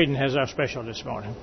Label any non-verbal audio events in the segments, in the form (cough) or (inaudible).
Braden has our special this morning.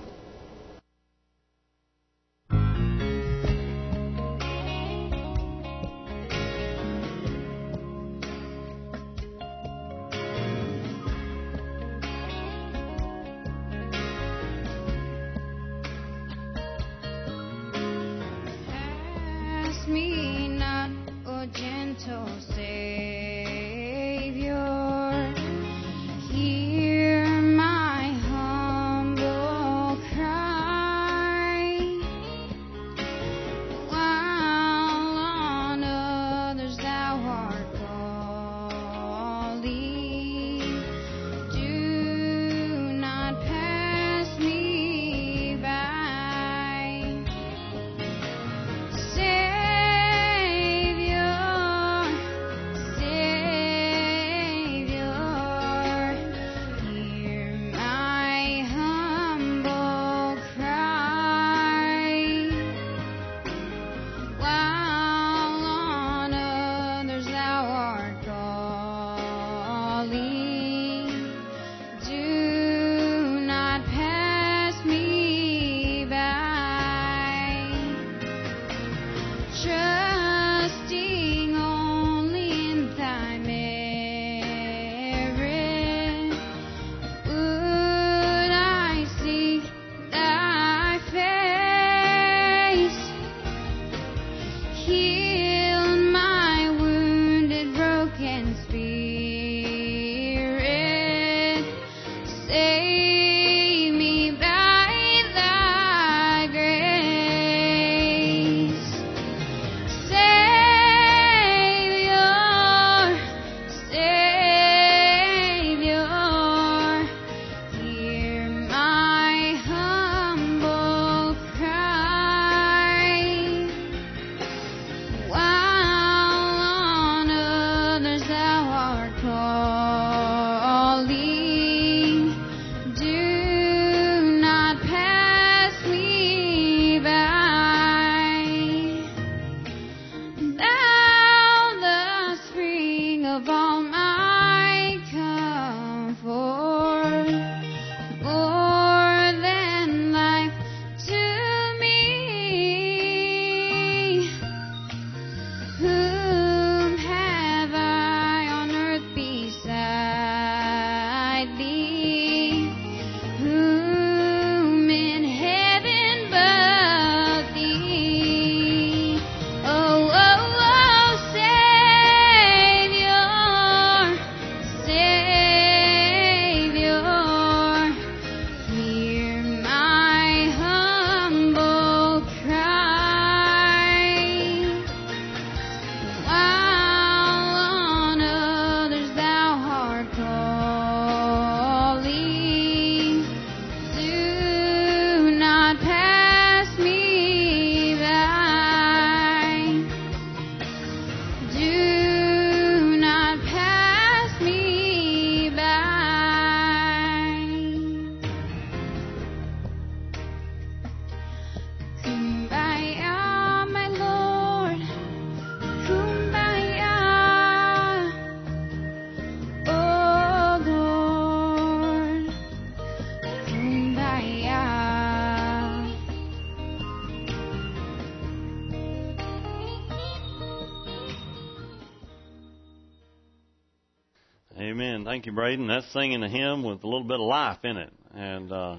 You, Braden. That's singing a hymn with a little bit of life in it. And uh,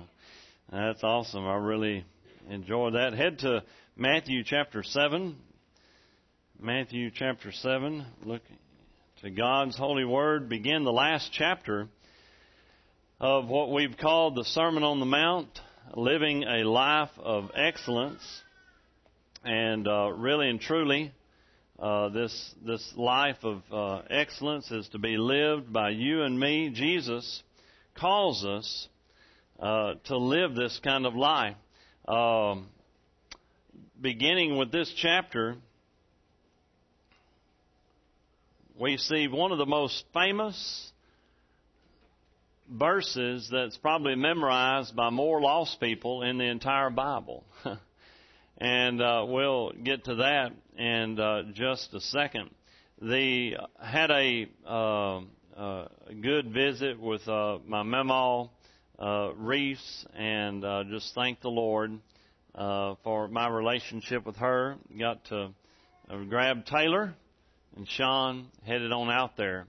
that's awesome. I really enjoyed that. Head to Matthew chapter 7. Matthew chapter 7. Look to God's holy word. Begin the last chapter of what we've called the Sermon on the Mount, living a life of excellence. And uh, really and truly, uh, this this life of uh, excellence is to be lived by you and me. Jesus calls us uh, to live this kind of life. Um, beginning with this chapter, we see one of the most famous verses that's probably memorized by more lost people in the entire Bible. (laughs) and uh, we'll get to that in uh, just a second. They had a uh, uh, good visit with uh, my memo, uh, Reese, and uh, just thank the Lord uh, for my relationship with her. Got to grab Taylor and Sean, headed on out there,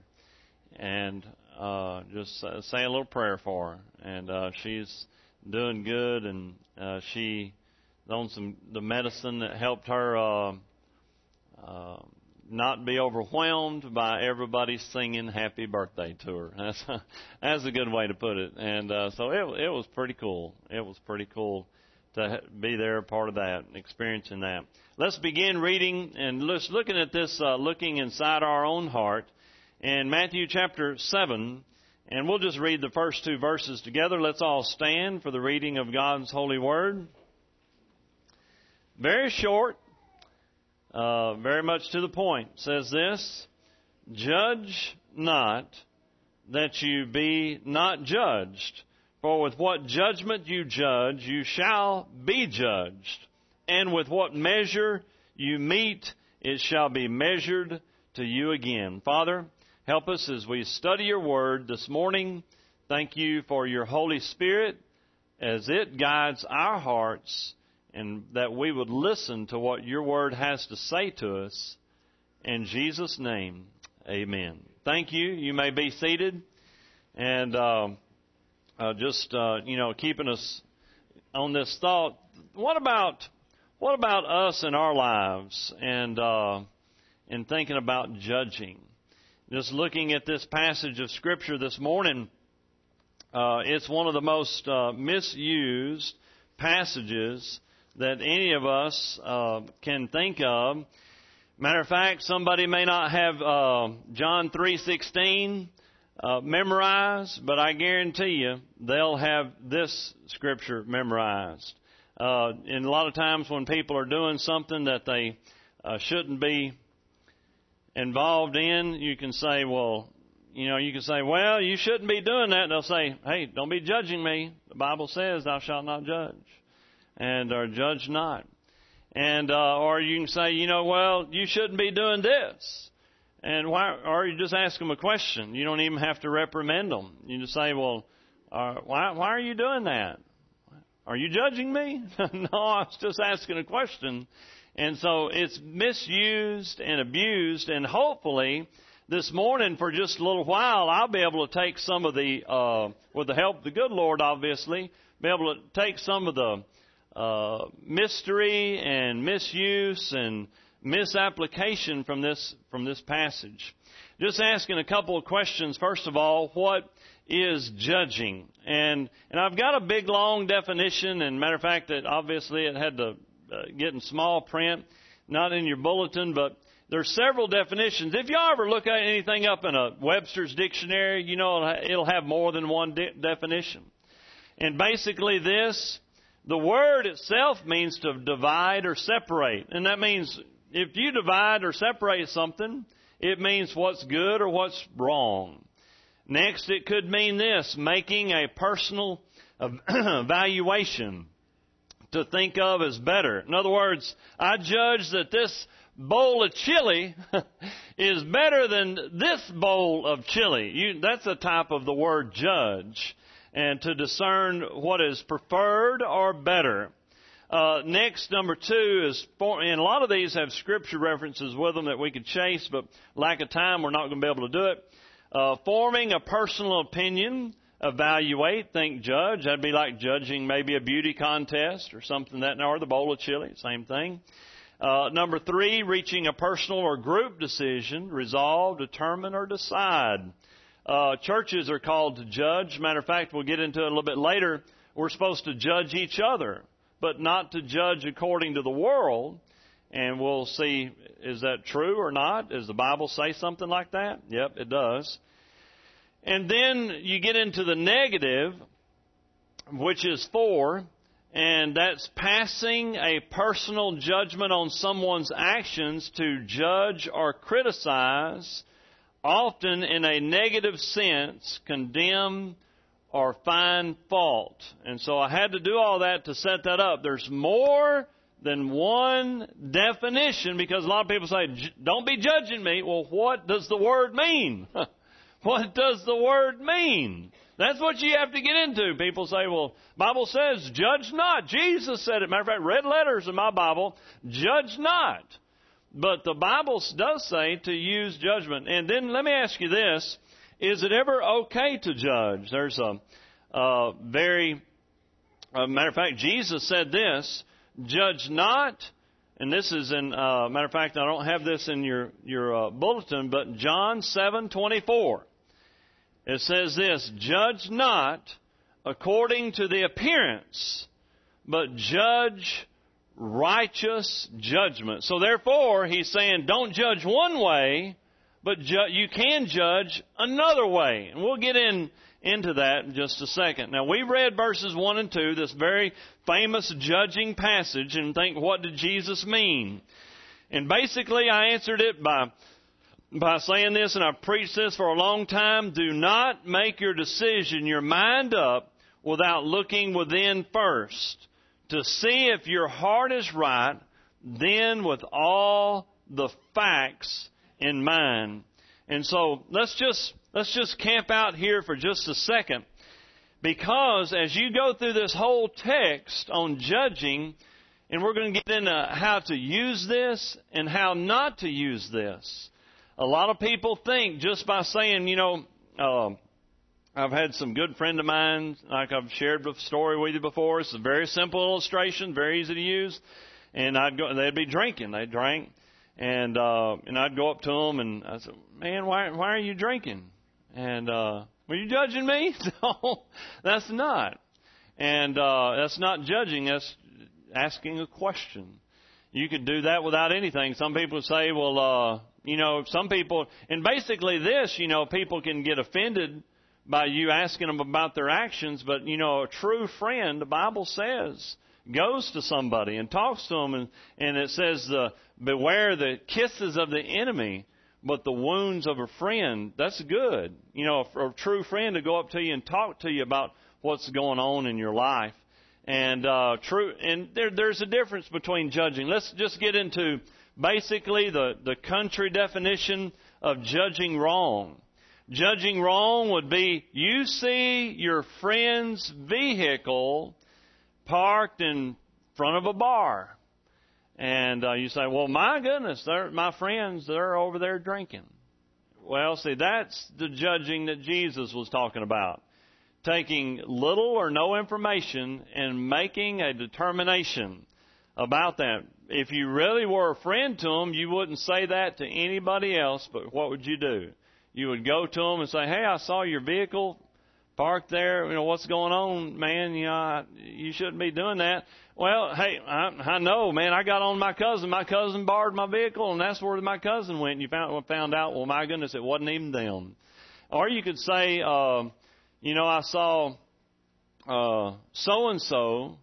and uh, just say a little prayer for her. And uh, she's doing good, and uh, she on some the medicine that helped her uh, uh, not be overwhelmed by everybody singing happy birthday to her. (laughs) That's a, that's a good way to put it. And uh, so it it was pretty cool. It was pretty cool to be there, part of that, experiencing that. Let's begin reading and just looking at this, uh, looking inside our own heart in Matthew chapter 7. And we'll just read the first two verses together. Let's all stand for the reading of God's holy word. Very short, uh, very much to the point. Says this Judge not that you be not judged. For with what judgment you judge, you shall be judged. And with what measure you meet, it shall be measured to you again. Father, help us as we study your word this morning. Thank you for your Holy Spirit as it guides our hearts and that we would listen to what your word has to say to us. In Jesus' name, amen. Thank you. You may be seated. And, uh, uh, just uh, you know keeping us on this thought. What about what about us in our lives and uh, thinking about judging? Just looking at this passage of scripture this morning, uh, it's one of the most uh, misused passages that any of us uh, can think of. Matter of fact, somebody may not have uh, John three sixteen uh, memorized, but I guarantee you they'll have this scripture memorized. Uh, and a lot of times when people are doing something that they uh, shouldn't be involved in, you can say, well, you know, you can say, well, you shouldn't be doing that. And they'll say, hey, don't be judging me. The Bible says, thou shalt not judge. And, are judged not. And, uh, or you can say, you know, well, you shouldn't be doing this. And why, or you just ask them a question. You don't even have to reprimand them. You just say, well, uh, why, why are you doing that? Are you judging me? (laughs) no, I was just asking a question. And so it's misused and abused, and hopefully this morning for just a little while I'll be able to take some of the, uh, with the help of the good Lord obviously, be able to take some of the uh, mystery and misuse and misapplication from this from this passage. Just asking a couple of questions. First of all, what is judging? And and I've got a big long definition. And matter of fact, that obviously it had to uh, get in small print, not in your bulletin, but there's several definitions. If you ever look at anything up in a Webster's dictionary, you know it'll have more than one de- definition. And basically, this the word itself means to divide or separate, and that means if you divide or separate something, it means what's good or what's wrong. Next, it could mean this, making a personal (clears throat) evaluation to think of as better. In other words, I judge that this bowl of chili (laughs) is better than this bowl of chili. You, that's a type of the word judge. And to discern what is preferred or better. Uh, next, number two is, for, and a lot of these have scripture references with them that we could chase, but lack of time, we're not going to be able to do it. Uh, forming a personal opinion, evaluate, think, judge. That'd be like judging maybe a beauty contest or something that, or the bowl of chili, same thing. Uh, number three, reaching a personal or group decision, resolve, determine, or decide. Uh, churches are called to judge. Matter of fact, we'll get into it a little bit later. We're supposed to judge each other, but not to judge according to the world. And we'll see, is that true or not? Does the Bible say something like that? Yep, it does. And then you get into the negative, which is four, and that's passing a personal judgment on someone's actions to judge or criticize, often in a negative sense, condemn or find fault. And so I had to do all that to set that up. There's more than one definition because a lot of people say, don't be judging me. Well, what does the word mean? (laughs) what does the word mean? That's what you have to get into. People say, well, Bible says, judge not. Jesus said it. Matter of fact, red letters in my Bible, judge not. But the Bible does say to use judgment. And then let me ask you this. Is it ever okay to judge? There's a, a very, a matter of fact, Jesus said this, judge not, and this is in, uh, matter of fact, I don't have this in your, your uh, bulletin, but John 7:24. It says this, judge not according to the appearance, but judge righteous judgment. So therefore, he's saying don't judge one way, but ju- you can judge another way. And we'll get in into that in just a second. Now we've read verses 1 and 2, this very famous judging passage, and think, what did Jesus mean? And basically I answered it by by saying this, and I've preached this for a long time, do not make your decision, your mind up, without looking within first to see if your heart is right, then with all the facts in mind. And so let's just, let's just camp out here for just a second. Because as you go through this whole text on judging, and we're going to get into how to use this and how not to use this. A lot of people think just by saying, you know, uh, I've had some good friend of mine, like I've shared the story with you before. It's a very simple illustration, very easy to use. And I'd go, they'd be drinking. They drank, and uh, and I'd go up to them and I said, "Man, why why are you drinking?" And uh, were you judging me? (laughs) no, that's not. And uh, that's not judging. That's asking a question. You could do that without anything. Some people say, "Well, uh, you know, some people, and basically this, you know, people can get offended by you asking them about their actions, but you know, a true friend, the Bible says, goes to somebody and talks to them, and, and it says, uh, beware the kisses of the enemy, but the wounds of a friend. That's good. You know, a, a true friend to go up to you and talk to you about what's going on in your life. And uh, true, and there, there's a difference between judging. Let's just get into basically the, the country definition of judging wrong. Judging wrong would be you see your friend's vehicle parked in front of a bar. And uh, you say, well, my goodness, my friends, they're over there drinking. Well, see, that's the judging that Jesus was talking about. Taking little or no information and making a determination about that if you really were a friend to them, you wouldn't say that to anybody else, but what would you do? You would go to them and say, hey, I saw your vehicle parked there. You know, what's going on, man? You know, I, you shouldn't be doing that. Well, hey, I, I know, man. I got on my cousin. My cousin borrowed my vehicle, and that's where my cousin went. And you found found out, well, my goodness, it wasn't even them. Or you could say, uh, you know, I saw so and so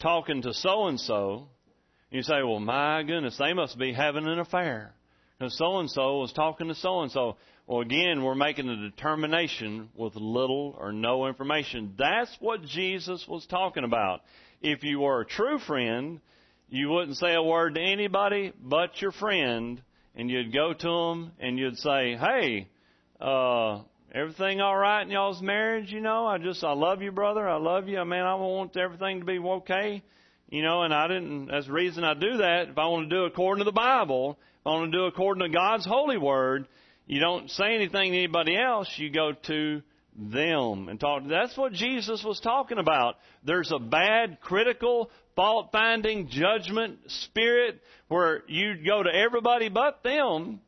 talking to so and so, you say, well, my goodness, they must be having an affair. So and so was talking to so and so. Well, again, we're making a determination with little or no information. That's what Jesus was talking about. If you were a true friend, you wouldn't say a word to anybody but your friend, and you'd go to them and you'd say, "Hey, uh, everything all right in y'all's marriage? You know, I just I love you, brother. I love you. I mean, I want everything to be okay." You know, and I didn't, that's the reason I do that. If I want to do according to the Bible, if I want to do according to God's holy word, you don't say anything to anybody else, you go to them and talk. That's what Jesus was talking about. There's a bad, critical, fault finding, judgment spirit where you go to everybody but them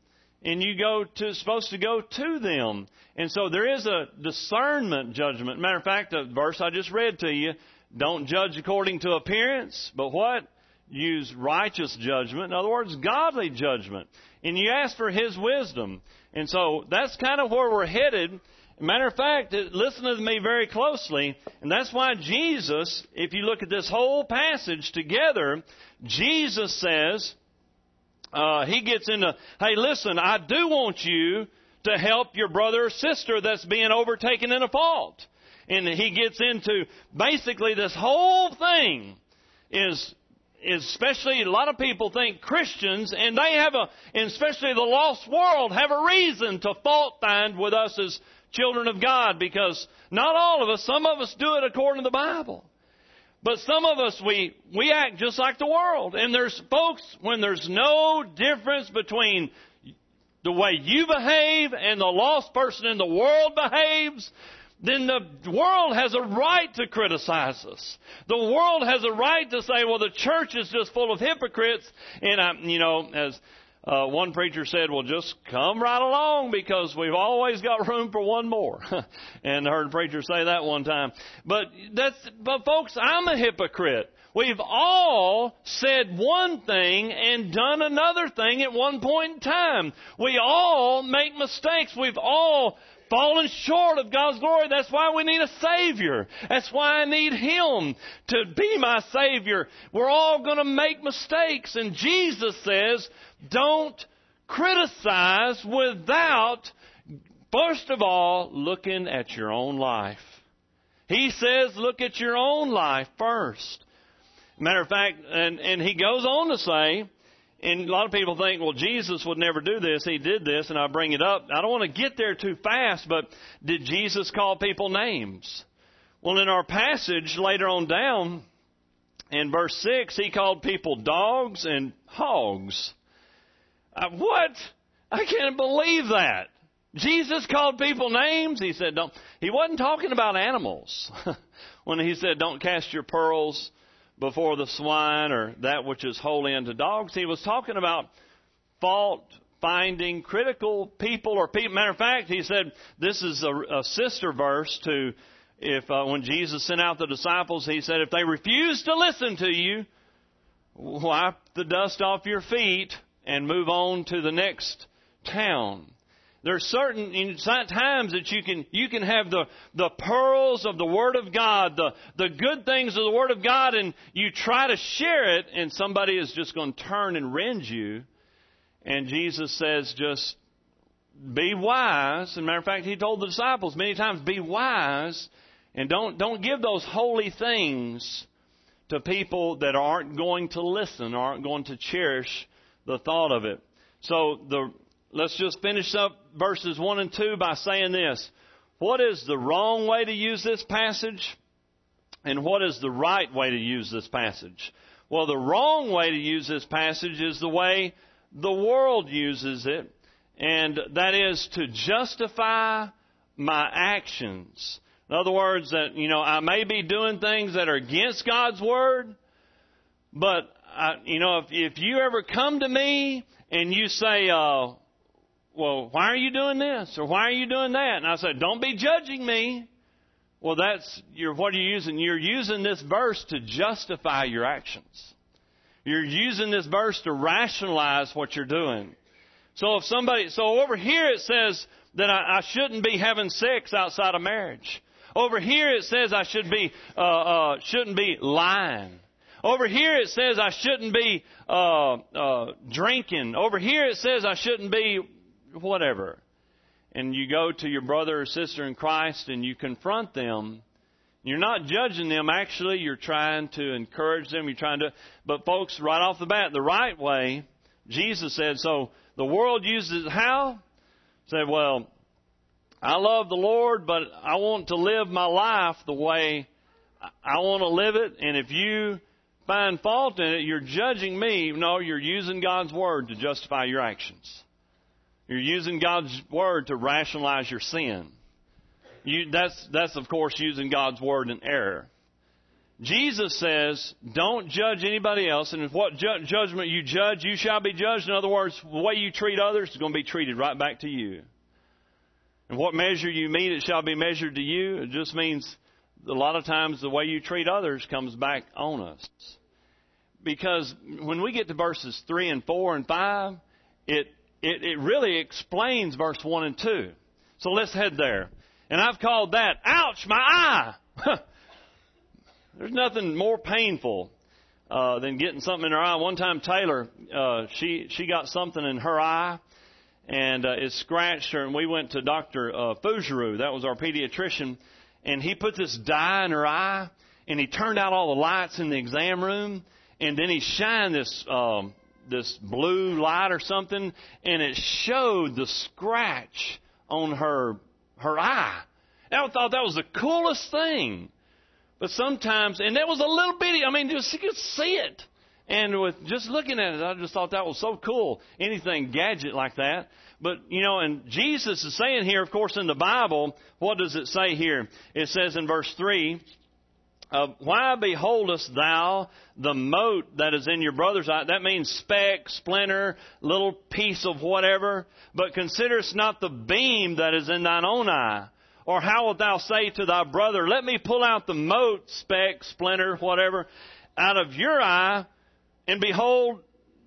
and you go to supposed to go to them. And so there is a discernment judgment. Matter of fact, the verse I just read to you, don't judge according to appearance, but what? Use righteous judgment. In other words, godly judgment. And you ask for His wisdom. And so that's kind of where we're headed. Matter of fact, listen to me very closely, and that's why Jesus, if you look at this whole passage together, Jesus says, uh, he gets into, hey, listen, I do want you to help your brother or sister that's being overtaken in a fault. And he gets into basically this whole thing is especially a lot of people think Christians, and they have a, and especially the lost world, have a reason to fault find with us as children of God because not all of us, some of us do it according to the Bible. But some of us, we, we act just like the world. And there's folks, when there's no difference between the way you behave and the lost person in the world behaves, then the world has a right to criticize us. The world has a right to say, well, the church is just full of hypocrites. And I, you know, as uh, one preacher said, well, just come right along because we've always got room for one more. (laughs) and I heard a preacher say that one time. But that's, but folks, I'm a hypocrite. We've all said one thing and done another thing at one point in time. We all make mistakes. We've all fallen short of God's glory. That's why we need a Savior. That's why I need Him to be my Savior. We're all going to make mistakes. And Jesus says, don't criticize without, first of all, looking at your own life. He says, look at your own life first. Matter of fact, and, and he goes on to say, and a lot of people think, well, Jesus would never do this. He did this, and I bring it up. I don't want to get there too fast, but did Jesus call people names? Well, in our passage later on down, in verse 6, he called people dogs and hogs. Uh, what? I can't believe that. Jesus called people names. He said, don't, he wasn't talking about animals. (laughs) when he said, don't cast your pearls before the swine or that which is holy unto dogs. He was talking about fault finding critical people or people. Matter of fact, he said this is a, a sister verse to if uh, when Jesus sent out the disciples, he said, if they refuse to listen to you, wipe the dust off your feet and move on to the next town. There are certain times that you can you can have the the pearls of the Word of God, the the good things of the Word of God, and you try to share it, and somebody is just going to turn and rend you. And Jesus says, just be wise. As a matter of fact, He told the disciples many times, be wise, and don't don't give those holy things to people that aren't going to listen, aren't going to cherish the thought of it. So the let's just finish up verses 1 and 2 by saying this. What is the wrong way to use this passage? And what is the right way to use this passage? Well, the wrong way to use this passage is the way the world uses it, and that is to justify my actions. In other words, that, you know, I may be doing things that are against God's Word, but, I, you know, if, if you ever come to me and you say, uh, well, why are you doing this or why are you doing that? And I said, don't be judging me. Well, that's your, what are you using? You're using this verse to justify your actions. You're using this verse to rationalize what you're doing. So if somebody, so over here it says that I, I shouldn't be having sex outside of marriage. Over here it says I should be, uh, uh, shouldn't be lying. Over here it says I shouldn't be uh, uh, drinking. Over here it says I shouldn't be whatever, and you go to your brother or sister in Christ and you confront them, you're not judging them. Actually, you're trying to encourage them. You're trying to, but folks, right off the bat, the right way, Jesus said, so the world uses how? Say, well, I love the Lord, but I want to live my life the way I want to live it. And if you find fault in it, you're judging me. No, you're using God's Word to justify your actions. You're using God's word to rationalize your sin. You, that's, that's of course using God's word in error. Jesus says, don't judge anybody else, and if what ju- judgment you judge, you shall be judged. In other words, the way you treat others is going to be treated right back to you. And what measure you meet, it shall be measured to you. It just means a lot of times the way you treat others comes back on us. Because when we get to verses 3 and 4 and 5, it, it, it really explains verse 1 and 2. So let's head there. And I've called that, ouch, my eye! (laughs) There's nothing more painful uh, than getting something in her eye. One time, Taylor, uh, she she got something in her eye, and uh, it scratched her. And we went to Doctor uh, that was our pediatrician, and he put this dye in her eye, and he turned out all the lights in the exam room, and then he shined this um, this blue light or something, and it showed the scratch on her her eye. And I thought that was the coolest thing. But sometimes, and that was a little bitty, I mean, just you could see it. And with just looking at it, I just thought that was so cool. Anything gadget like that. But, you know, and Jesus is saying here, of course, in the Bible, what does it say here? It says in verse 3, uh, why beholdest thou the mote that is in your brother's eye? That means speck, splinter, little piece of whatever. But considerest not the beam that is in thine own eye. Or how wilt thou say to thy brother, Let me pull out the mote, speck, splinter, whatever, out of your eye, and behold,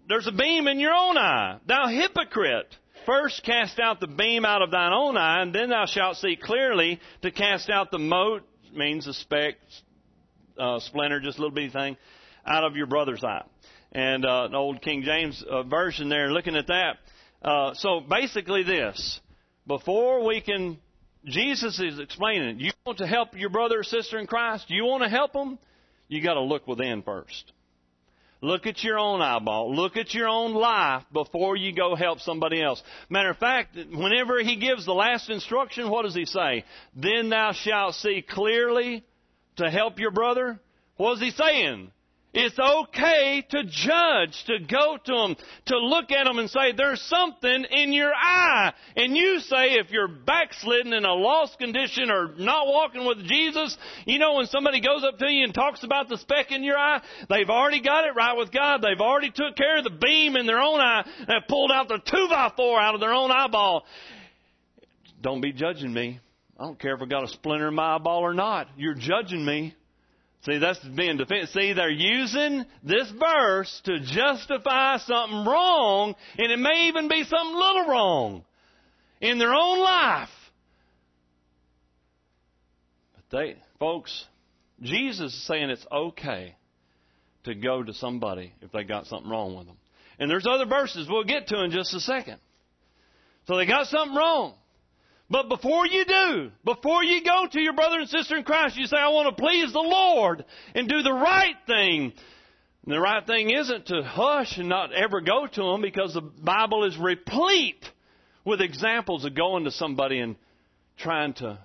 there's a beam in your own eye. Thou hypocrite! First cast out the beam out of thine own eye, and then thou shalt see clearly to cast out the mote, means a speck, uh, splinter, just a little bitty thing, out of your brother's eye. And uh, an old King James uh, version there, looking at that. Uh, so basically, this before we can Jesus is explaining. You want to help your brother or sister in Christ? You want to help them? You got to look within first. Look at your own eyeball. Look at your own life before you go help somebody else. Matter of fact, whenever he gives the last instruction, what does he say? Then thou shalt see clearly to help your brother. What is he saying? It's okay to judge, to go to them, to look at them and say, there's something in your eye. And you say, if you're backslidden in a lost condition or not walking with Jesus, you know, when somebody goes up to you and talks about the speck in your eye, they've already got it right with God. They've already took care of the beam in their own eye and have pulled out the two by four out of their own eyeball. Don't be judging me. I don't care if I got a splinter in my eyeball or not. You're judging me. See, that's being defensive. See, they're using this verse to justify something wrong, and it may even be something little wrong in their own life. But they, folks, Jesus is saying it's okay to go to somebody if they got something wrong with them. And there's other verses we'll get to in just a second. So they got something wrong. But before you do, before you go to your brother and sister in Christ, you say, I want to please the Lord and do the right thing. And the right thing isn't to hush and not ever go to them because the Bible is replete with examples of going to somebody and trying to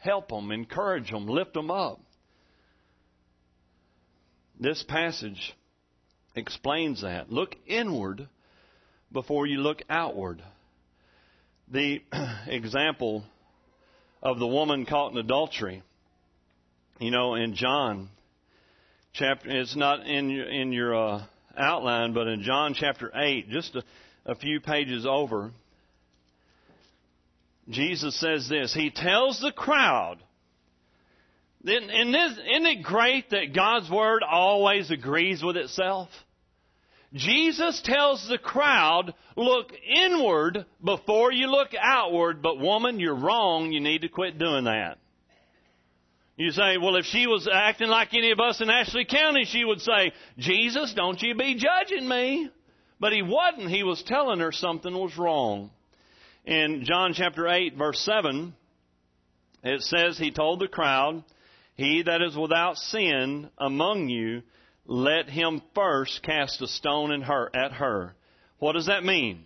help them, encourage them, lift them up. This passage explains that. Look inward before you look outward the (clears throat) example of the woman caught in adultery. You know, in John chapter, it's not in your, in your uh, outline, but in John chapter 8, just a, a few pages over, Jesus says this. He tells the crowd, this, isn't it great that God's Word always agrees with itself? Jesus tells the crowd, look inward before you look outward, but woman, you're wrong. You need to quit doing that. You say, well, if she was acting like any of us in Ashley County, she would say, Jesus, don't you be judging me. But he wasn't. He was telling her something was wrong. In John chapter 8, verse 7, it says, He told the crowd, He that is without sin among you, let him first cast a stone in her, at her. What does that mean?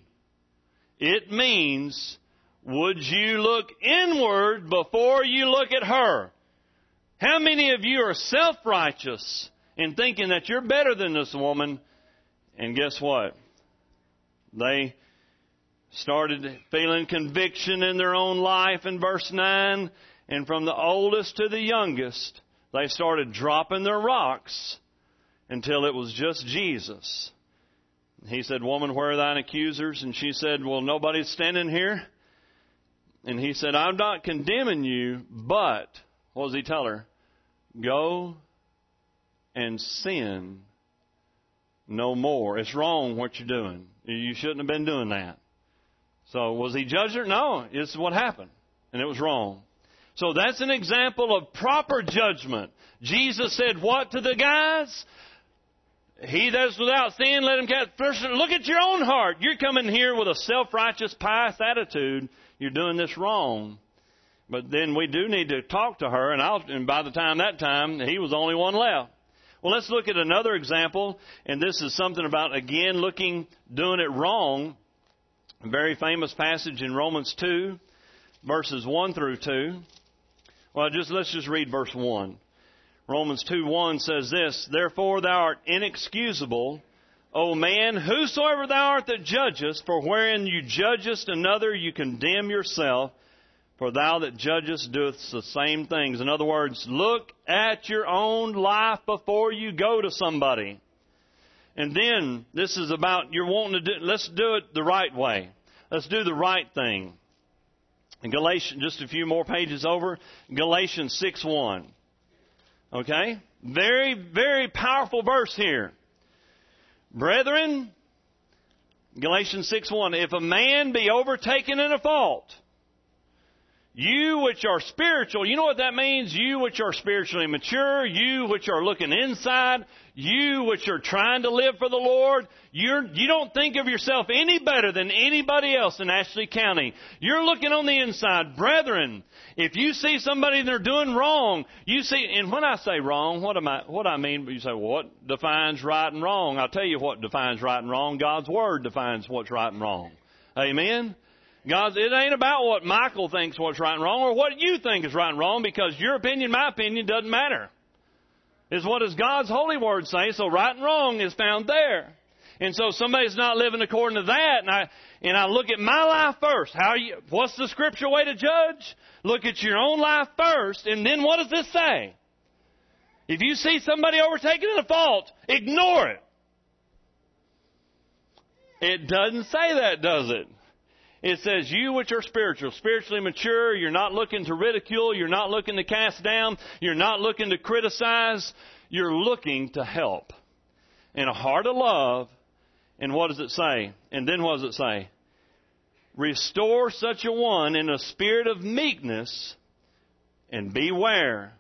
It means, would you look inward before you look at her? How many of you are self-righteous in thinking that you're better than this woman? And guess what? They started feeling conviction in their own life in verse 9, and from the oldest to the youngest, they started dropping their rocks until it was just Jesus. He said, Woman, where are thine accusers? And she said, Well, nobody's standing here. And he said, I'm not condemning you, but, what does he tell her? Go and sin no more. It's wrong what you're doing. You shouldn't have been doing that. So was he judged her? No, it's what happened. And it was wrong. So that's an example of proper judgment. Jesus said what to the guys? He that is without sin, let him cast. First, look at your own heart. You're coming here with a self-righteous, pious attitude. You're doing this wrong. But then we do need to talk to her, and, I'll, and by the time that time, he was the only one left. Well, let's look at another example, and this is something about, again, looking, doing it wrong. A very famous passage in Romans 2, verses 1 through 2. Well, just, let's just read verse 1. Romans 2 1 says this, Therefore thou art inexcusable, O man, whosoever thou art that judgest, for wherein you judgest another, you condemn yourself, for thou that judgest doest the same things. In other words, look at your own life before you go to somebody. And then, this is about you're wanting to do, let's do it the right way. Let's do the right thing. In Galatians, just a few more pages over, Galatians 6 1. Okay? Very, very powerful verse here. Brethren, Galatians 6 1, if a man be overtaken in a fault, you which are spiritual, you know what that means? You which are spiritually mature, you which are looking inside, you which are trying to live for the Lord, you're, you don't think of yourself any better than anybody else in Ashley County. You're looking on the inside. Brethren, if you see somebody they're doing wrong, you see, and when I say wrong, what am I, what I mean, you say, what defines right and wrong? I'll tell you what defines right and wrong. God's Word defines what's right and wrong. Amen? God, it ain't about what Michael thinks what's right and wrong or what you think is right and wrong because your opinion, my opinion doesn't matter. Is what does God's holy word say? So right and wrong is found there. And so somebody's not living according to that, and I and I look at my life first. How you? What's the scripture way to judge? Look at your own life first, and then what does this say? If you see somebody overtaken in a fault, ignore it. It doesn't say that, does it? It says, You which are spiritual, spiritually mature, you're not looking to ridicule, you're not looking to cast down, you're not looking to criticize, you're looking to help. In a heart of love, and what does it say? And then what does it say? Restore such a one in a spirit of meekness, and beware,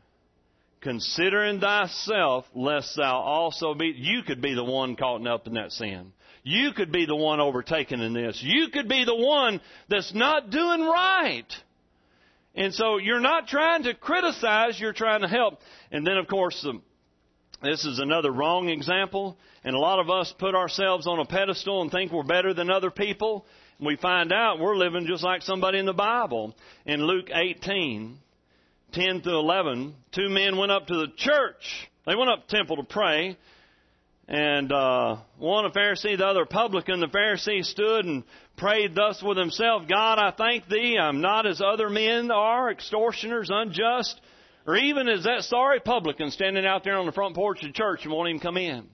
considering thyself, lest thou also be. You could be the one caught up in that sin. You could be the one overtaken in this. You could be the one that's not doing right. And so you're not trying to criticize, you're trying to help. And then, of course, um, this is another wrong example. And a lot of us put ourselves on a pedestal and think we're better than other people. And we find out we're living just like somebody in the Bible. In Luke 18, 10 to 11, two men went up to the church. They went up to the temple to pray. And uh, one a Pharisee, the other a publican. The Pharisee stood and prayed thus with himself, God, I thank thee, I'm not as other men are, extortioners, unjust, or even as that sorry publican standing out there on the front porch of the church and won't even come in.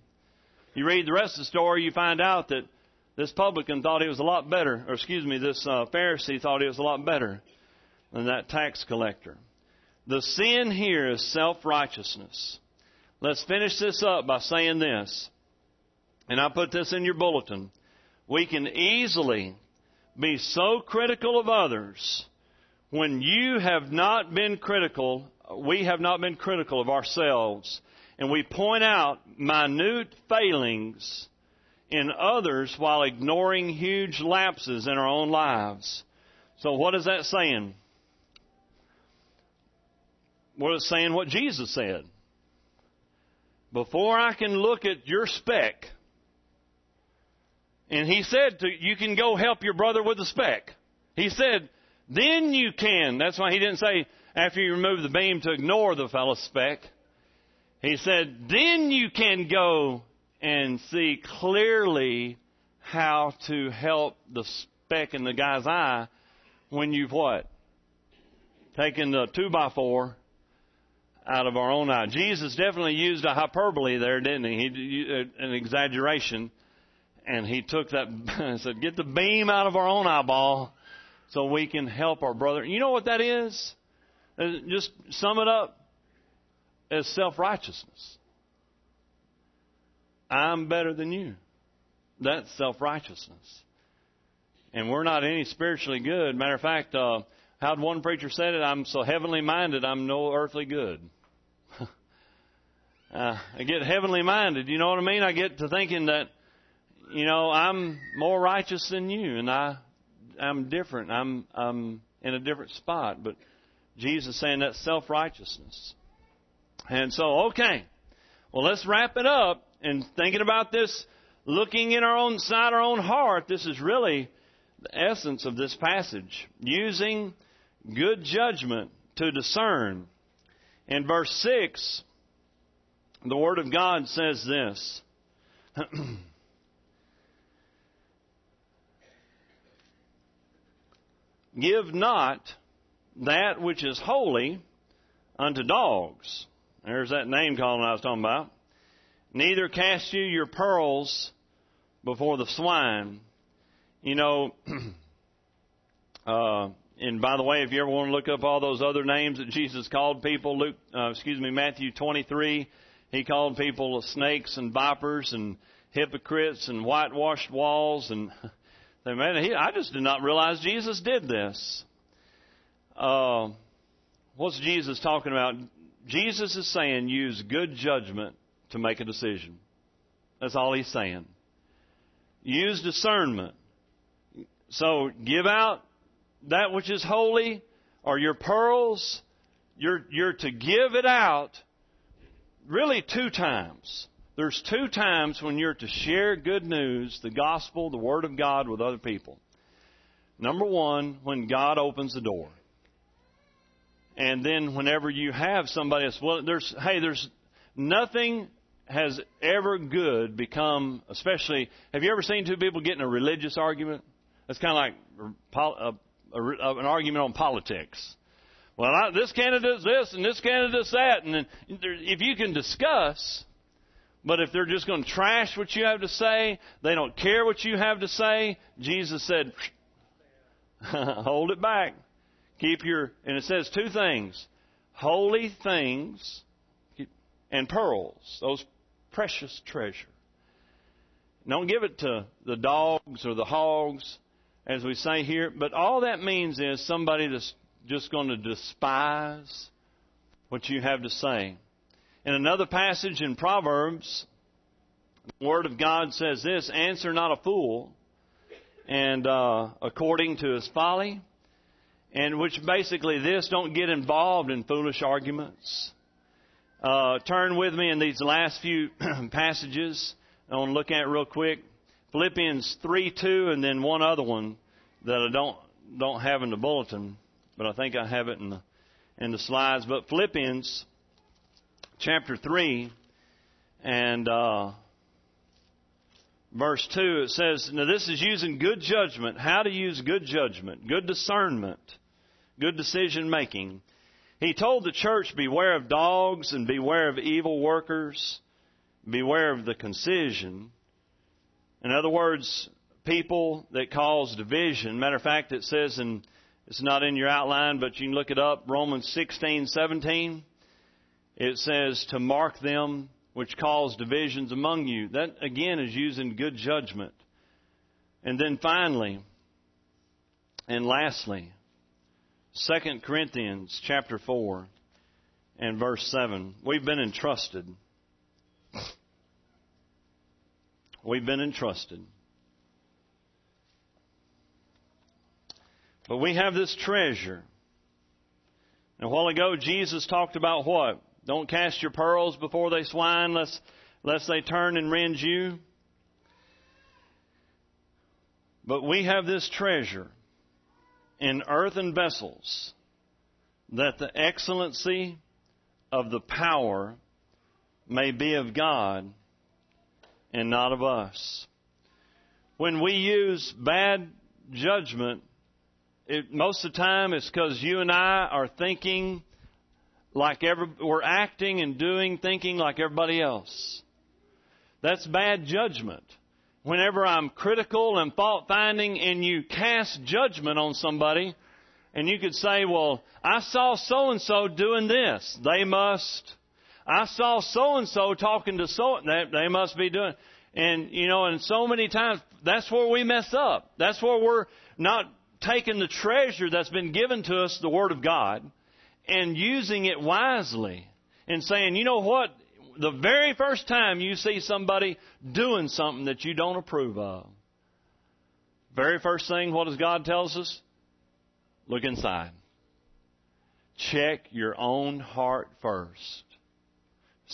You read the rest of the story, you find out that this publican thought he was a lot better, or excuse me, this uh, Pharisee thought he was a lot better than that tax collector. The sin here is self-righteousness. Let's finish this up by saying this. And I put this in your bulletin. We can easily be so critical of others when you have not been critical, we have not been critical of ourselves, and we point out minute failings in others while ignoring huge lapses in our own lives. So what is that saying? Well, it's saying what Jesus said before I can look at your speck, and he said to, you can go help your brother with the speck. He said, then you can. That's why he didn't say after you remove the beam to ignore the fellow's speck. He said, then you can go and see clearly how to help the speck in the guy's eye when you've what? Taken the two by four out of our own eye. Jesus definitely used a hyperbole there, didn't he? he an exaggeration. And he took that (laughs) and said, get the beam out of our own eyeball so we can help our brother. You know what that is? Uh, just sum it up as self righteousness. I'm better than you. That's self righteousness. And we're not any spiritually good. Matter of fact, uh, how'd one preacher said it? I'm so heavenly minded, I'm no earthly good. (laughs) uh, I get heavenly minded. You know what I mean? I get to thinking that, you know, I'm more righteous than you, and I, I'm different. I'm, I'm in a different spot. But Jesus saying that's self righteousness. And so, okay. Well, let's wrap it up. And thinking about this, looking in our own side, our own heart, this is really the essence of this passage. Using good judgment to discern. In verse 6, the Word of God says this. (clears throat) Give not that which is holy unto dogs. There's that name calling I was talking about. Neither cast you your pearls before the swine. You know, (clears throat) uh, and by the way, if you ever want to look up all those other names that Jesus called people, Luke, uh, excuse me, Matthew 23, he called people snakes and vipers and hypocrites and whitewashed walls and (laughs) man, he, I just did not realize Jesus did this. Uh, what's Jesus talking about? Jesus is saying use good judgment to make a decision. That's all he's saying. Use discernment. So give out that which is holy or your pearls. You're, you're to give it out really two times. There's two times when you're to share good news, the gospel, the word of God with other people. Number one, when God opens the door. And then whenever you have somebody else, well, there's, hey, there's nothing has ever good become, especially, have you ever seen two people get in a religious argument? That's kind of like uh, a, a, uh, an argument on politics. Well, I, this candidate's this and this candidate's that, and then if you can discuss, but if they're just going to trash what you have to say, they don't care what you have to say, Jesus said, (laughs) hold it back. Keep your, and it says two things holy things and pearls, those precious treasure. Don't give it to the dogs or the hogs, as we say here, but all that means is somebody that's just going to despise what you have to say. In another passage in Proverbs, the Word of God says this Answer not a fool, and uh, according to his folly, and which basically this don't get involved in foolish arguments. Uh, turn with me in these last few (clears throat) passages. I want to look at real quick. Philippians 3 2, and then one other one that I don't don't have in the bulletin, but I think I have it in the in the slides. But Philippians chapter 3 and uh, verse 2, it says, Now this is using good judgment. How to use good judgment, good discernment, good decision making. He told the church, Beware of dogs and beware of evil workers, beware of the concision. In other words, people that cause division. Matter of fact, it says in it's not in your outline, but you can look it up. Romans 16, 17 it says to mark them which cause divisions among you. That again is using good judgment. And then finally, and lastly, 2 Corinthians chapter 4 and verse 7. We've been entrusted. We've been entrusted. But we have this treasure. And a while ago, Jesus talked about what? Don't cast your pearls before they swine, lest, lest they turn and rend you. But we have this treasure in earthen vessels, that the excellency of the power may be of God and not of us. When we use bad judgment, it, most of the time it's because you and I are thinking like every, we're acting and doing, thinking like everybody else. That's bad judgment. Whenever I'm critical and fault finding and you cast judgment on somebody, and you could say, well, I saw so and so doing this. They must. I saw so and so talking to so, they, they must be doing. And, you know, and so many times, that's where we mess up. That's where we're not taking the treasure that's been given to us, the Word of God, and using it wisely. And saying, you know what? The very first time you see somebody doing something that you don't approve of, very first thing, what does God tells us? Look inside. Check your own heart first.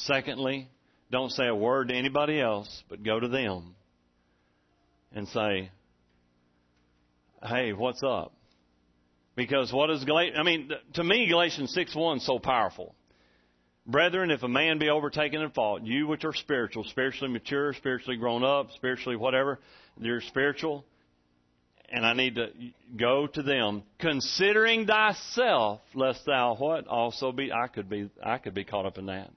Secondly, don't say a word to anybody else, but go to them and say, hey, what's up? Because what is Galatians, I mean, to me, Galatians 6 1 is so powerful. Brethren, if a man be overtaken in fault, you which are spiritual, spiritually mature, spiritually grown up, spiritually whatever, you're spiritual, and I need to go to them, considering thyself, lest thou what also be. I could be. I could be caught up in that.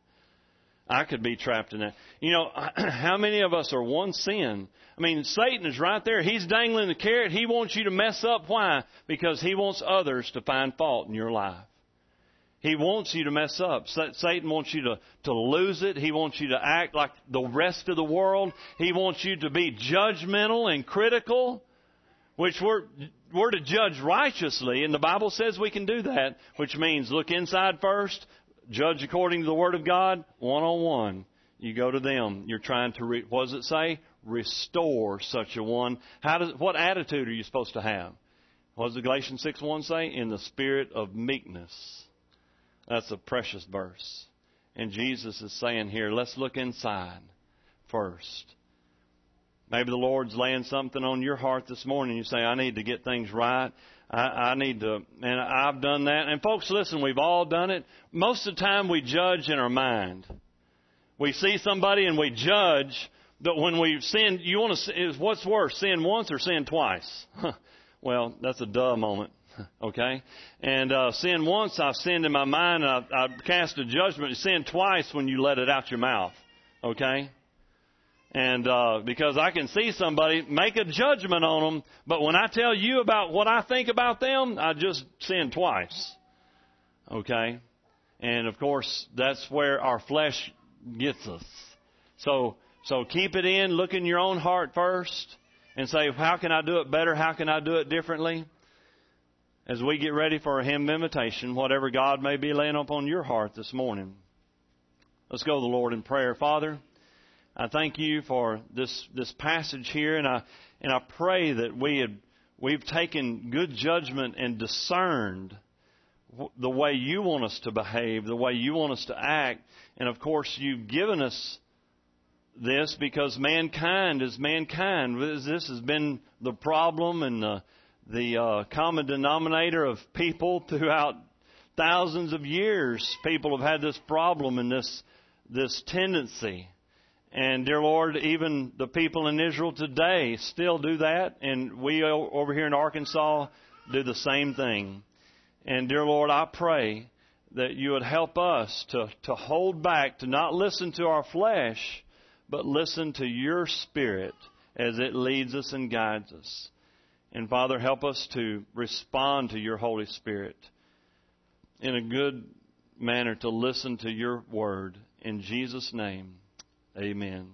I could be trapped in that. You know, (clears throat) how many of us are one sin? I mean, Satan is right there. He's dangling the carrot. He wants you to mess up. Why? Because he wants others to find fault in your life. He wants you to mess up. Satan wants you to, to lose it. He wants you to act like the rest of the world. He wants you to be judgmental and critical which we're, we're to judge righteously, and the Bible says we can do that, which means look inside first, judge according to the Word of God, one on one. You go to them. You're trying to, re, what does it say? Restore such a one. How does, what attitude are you supposed to have? What does the Galatians 6 1 say? In the spirit of meekness. That's a precious verse. And Jesus is saying here, let's look inside first. Maybe the Lord's laying something on your heart this morning. You say, I need to get things right. I, I need to, and I've done that. And folks, listen, we've all done it. Most of the time we judge in our mind. We see somebody and we judge, but when we sin, you want to, is what's worse, sin once or sin twice? well, that's a duh moment. Okay? And uh, sin once, I've sinned in my mind, and I've, I've cast a judgment. Sin twice when you let it out your mouth. Okay? And uh, because I can see somebody make a judgment on them, but when I tell you about what I think about them, I just sin twice. Okay? And of course, that's where our flesh gets us. So, so keep it in, look in your own heart first, and say, how can I do it better? How can I do it differently? As we get ready for a hymn of invitation, whatever God may be laying upon your heart this morning. Let's go to the Lord in prayer. Father, I thank you for this this passage here, and I and I pray that we had we've taken good judgment and discerned the way you want us to behave, the way you want us to act, and of course you've given us this because mankind is mankind. This has been the problem and the the uh, common denominator of people throughout thousands of years. People have had this problem and this this tendency and dear Lord, even the people in Israel today still do that, and we over here in Arkansas do the same thing. And dear Lord, I pray that you would help us to, to hold back, to not listen to our flesh, but listen to your spirit as it leads us and guides us. And Father, help us to respond to your Holy Spirit in a good manner, to listen to your word. In Jesus' name. Amen.